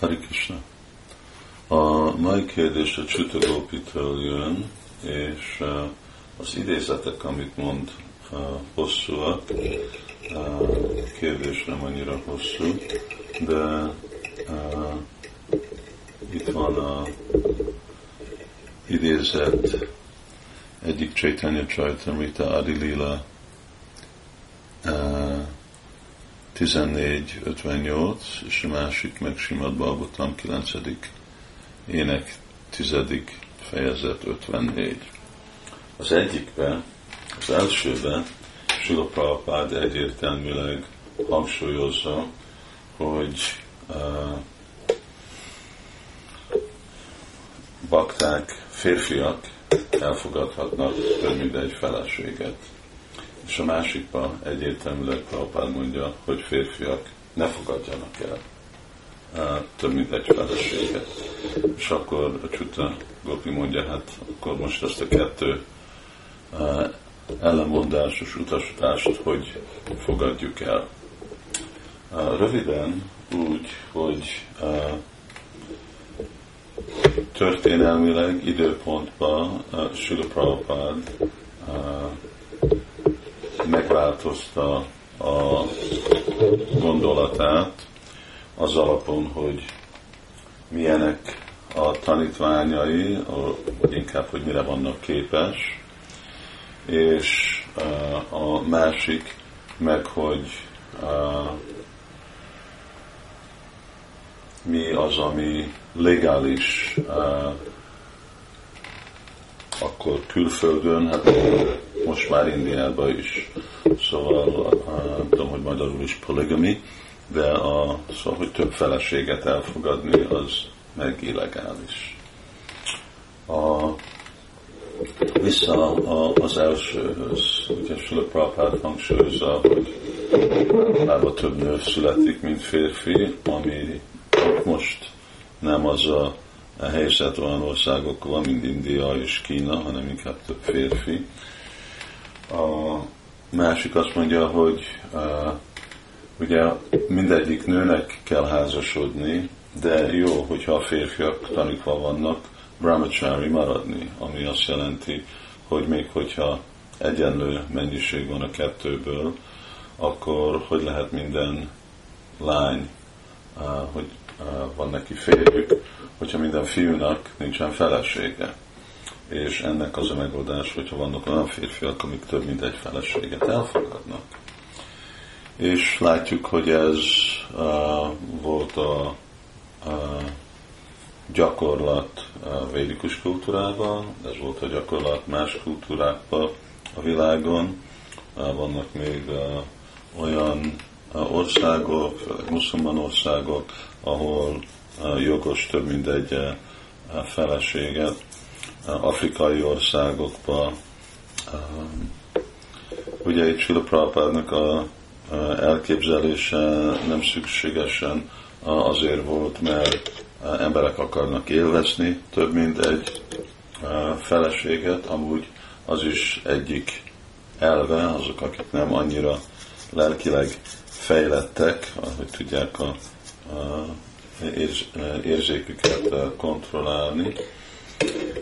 Hari Krishna. A mai kérdés a Csutagópitől jön, és uh, az idézetek, amit mond, uh, hosszúak. Uh, kérdés nem annyira hosszú, de itt van a idézet egyik Chaitanya Chaitamrita Adilila 14.58, és a másik meg Simad Balgotam 9. ének 10. fejezet 54. Az egyikben, az elsőben Sula Prabhupád egyértelműleg hangsúlyozza, hogy uh, bakták, férfiak elfogadhatnak több mint egy feleséget. És a másikban egyértelműleg Prabhupád mondja, hogy férfiak ne fogadjanak el uh, több mint egy feleséget. És akkor a Csuta Gopi mondja, hát akkor most ezt a kettő uh, ellenmondásos utasítást, hogy fogadjuk el. Uh, röviden úgy, hogy történelmileg időpontban Sula Prabhupád megváltozta a gondolatát az alapon, hogy milyenek a tanítványai, vagy inkább, hogy mire vannak képes, és uh, a másik meg, hogy uh, mi az, ami legális uh, akkor külföldön, hát most már Indiában is. Szóval nem tudom, hogy magyarul is poligami, de a, szóval, hogy több feleséget elfogadni, az meg illegális. A, vissza a, az elsőhöz, ugye Sula Prabhupád hangsúlyozza, hogy már több nő születik, mint férfi, ami most nem az a, a helyzet olyan országokban, mint India és Kína, hanem inkább több férfi. A másik azt mondja, hogy uh, ugye mindegyik nőnek kell házasodni, de jó, hogyha a férfiak tanítva vannak, brahmachari maradni, ami azt jelenti, hogy még hogyha egyenlő mennyiség van a kettőből, akkor hogy lehet minden lány, hogy van neki férjük, hogyha minden fiúnak nincsen felesége. És ennek az a megoldás, hogyha vannak olyan férfiak, amik több mint egy feleséget elfogadnak. És látjuk, hogy ez uh, volt a uh, gyakorlat a védikus kultúrában, ez volt a gyakorlat más kultúrákban a világon. Vannak még olyan országok, muszlimán országok, ahol jogos több mint egy feleséget. Afrikai országokban ugye itt Sila Prabhupádnak a elképzelése nem szükségesen azért volt, mert emberek akarnak élvezni több mint egy feleséget, amúgy az is egyik elve, azok, akik nem annyira lelkileg fejlettek, hogy tudják a, a érz, érzéküket kontrollálni,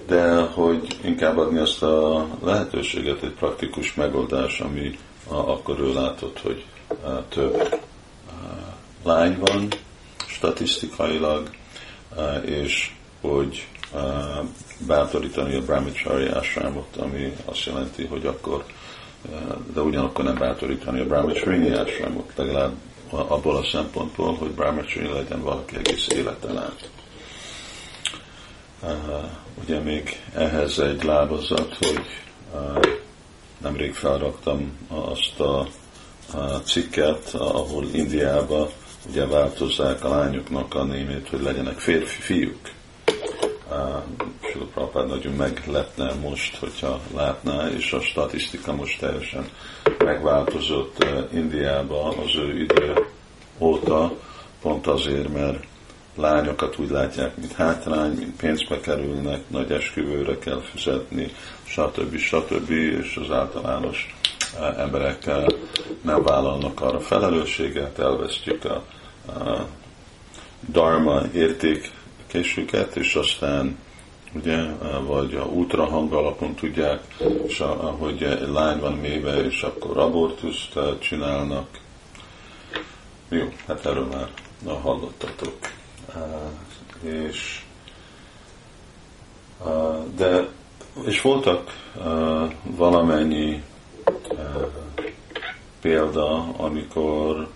de hogy inkább adni azt a lehetőséget, egy praktikus megoldás, ami akkor ő látott, hogy több lány van statisztikailag, és hogy bátorítani a brahmachari ásrámot, ami azt jelenti, hogy akkor de ugyanakkor nem bátorítani a brahmachari ásrámot, legalább abból a szempontból, hogy brahmachari legyen valaki egész életen át. Ugye még ehhez egy lábazat, hogy nemrég felraktam azt a cikket, ahol Indiában ugye változzák a lányoknak a némét, hogy legyenek férfi fiúk. Sula Prabhupád nagyon meglepne most, hogyha látná, és a statisztika most teljesen megváltozott Indiában az ő idő óta, pont azért, mert lányokat úgy látják, mint hátrány, mint pénzbe kerülnek, nagy esküvőre kell fizetni, stb. stb. és az általános emberek nem vállalnak arra felelősséget, elvesztjük a, a dharma értékesüket, és aztán ugye, vagy a ultrahang alapon tudják, és ahogy egy lány van méve, és akkor abortuszt csinálnak. Jó, hát erről már hallottatok. És de és voltak valamennyi példa, amikor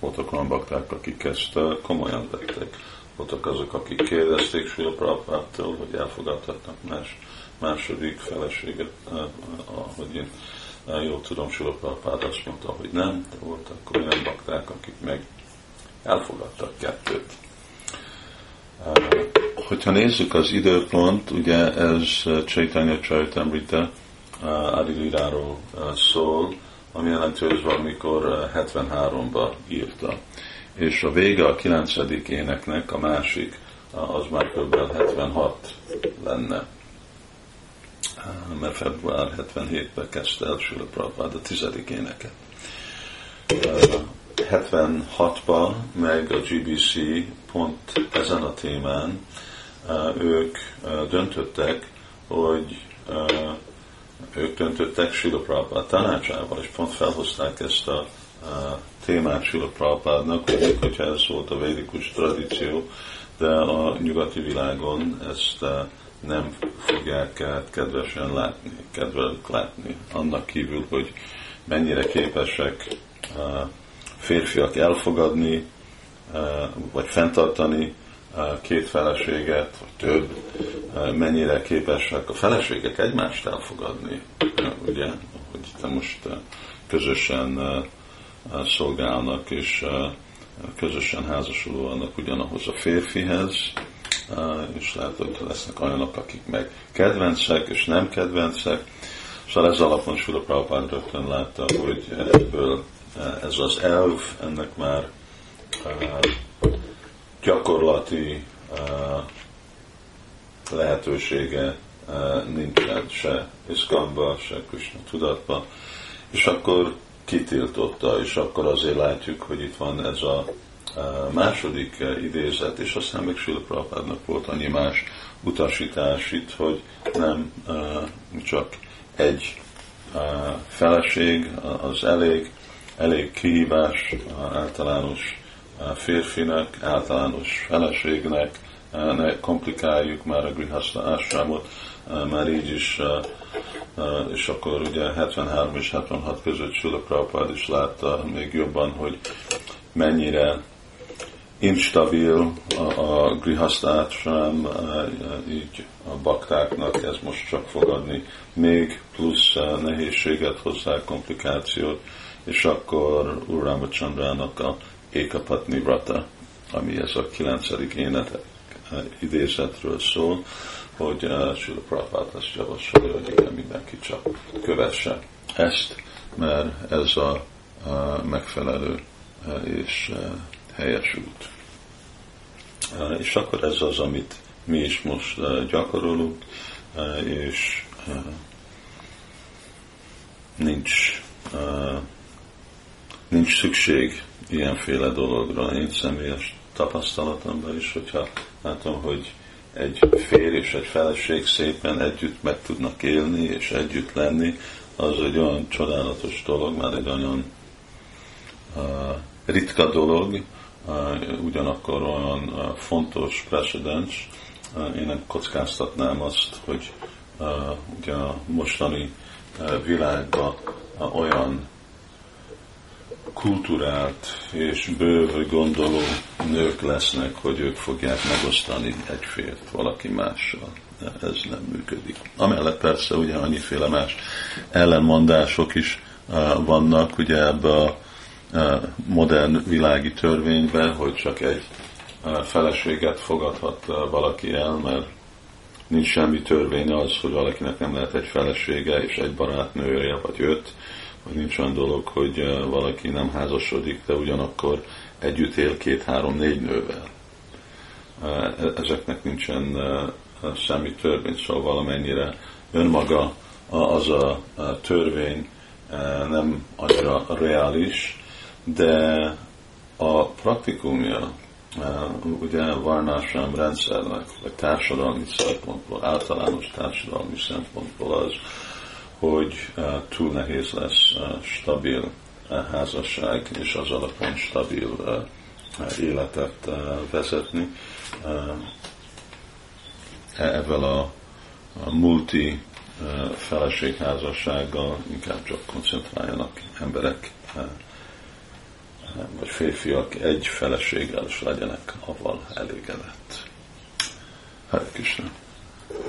voltak olyan bakták, akik ezt komolyan vették. Voltak azok, akik kérdezték Sula Prabhupától, hogy elfogadhatnak más, második feleséget, ahogy én jól tudom, Sula Prabhupát azt mondta, hogy nem, de voltak olyan bakták, akik meg elfogadtak kettőt. Hogyha nézzük az időpont, ugye ez Chaitanya Charitamrita Adiliráról szól, ami jelenti, hogy valamikor 73-ba írta. És a vége a 9. éneknek, a másik, az már kb. 76 lenne. Mert február 77-ben kezdte el Sula Prabhupád a tizedik éneket. 76-ban meg a GBC pont ezen a témán ők döntöttek, hogy ők döntöttek Sila Prabhupád tanácsával, és pont felhozták ezt a, témát Sila Prabhupádnak, hogy hogyha ez volt a védikus tradíció, de a nyugati világon ezt nem fogják kedvesen látni, kedvelük látni. Annak kívül, hogy mennyire képesek férfiak elfogadni, vagy fenntartani két feleséget, vagy több, mennyire képesek a feleségek egymást elfogadni, ugye, hogy te most közösen szolgálnak, és közösen házasulóanak ugyanahoz a férfihez, és lehet, hogy lesznek olyanok, akik meg kedvencek, és nem kedvencek. Szóval ez alapon Sula Prabhupád rögtön látta, hogy ebből ez az elv, ennek már gyakorlati lehetősége nincsen se Iszkamba, se Krishna tudatba, és akkor kitiltotta, és akkor azért látjuk, hogy itt van ez a második idézet, és aztán még Sila Prabhupádnak volt annyi más utasítás itt, hogy nem csak egy feleség az elég, elég kihívás általános férfinek, általános feleségnek, ne komplikáljuk már a Grihasta ásrámot, már így is, és akkor ugye 73 és 76 között Sula Prabhupád is látta még jobban, hogy mennyire instabil a, a Grihasta így a baktáknak ez most csak fogadni. Még plusz nehézséget hozzá, komplikációt, és akkor Urama Chandrának a Ékapatni Vrata, ami ez a kilencedik énet idézetről szól, hogy uh, Sula Prabhupát azt javasolja, hogy igen, mindenki csak kövesse ezt, mert ez a, a megfelelő uh, és uh, helyes út. Uh, és akkor ez az, amit mi is most uh, gyakorolunk, uh, és uh, nincs, uh, nincs szükség ilyenféle dologra. Én személyes tapasztalatomban is, hogyha látom, hogy egy férj és egy feleség szépen együtt meg tudnak élni és együtt lenni, az egy olyan csodálatos dolog, már egy olyan uh, ritka dolog, uh, ugyanakkor olyan uh, fontos precedens. Uh, én nem kockáztatnám azt, hogy uh, ugye a mostani uh, világban uh, olyan kulturált és bővő gondoló nők lesznek, hogy ők fogják megosztani egy fért valaki mással. De ez nem működik. Amellett persze ugye annyiféle más ellenmondások is uh, vannak ugye ebbe a uh, modern világi törvénybe, hogy csak egy uh, feleséget fogadhat valaki el, mert nincs semmi törvény az, hogy valakinek nem lehet egy felesége és egy barátnője, vagy öt, hogy nincs olyan dolog, hogy valaki nem házasodik, de ugyanakkor együtt él két-három-négy nővel. Eh, ezeknek nincsen semmi törvény, szóval valamennyire önmaga az a törvény nem annyira reális, de a praktikumja ugye varnásám rendszernek, vagy társadalmi szempontból, általános társadalmi szempontból az, hogy túl nehéz lesz stabil házasság, és az alapon stabil életet vezetni. Ezzel a multi feleségházassággal inkább csak koncentráljanak emberek, vagy férfiak egy feleséggel, és legyenek avval elégedett. Hát Krishna.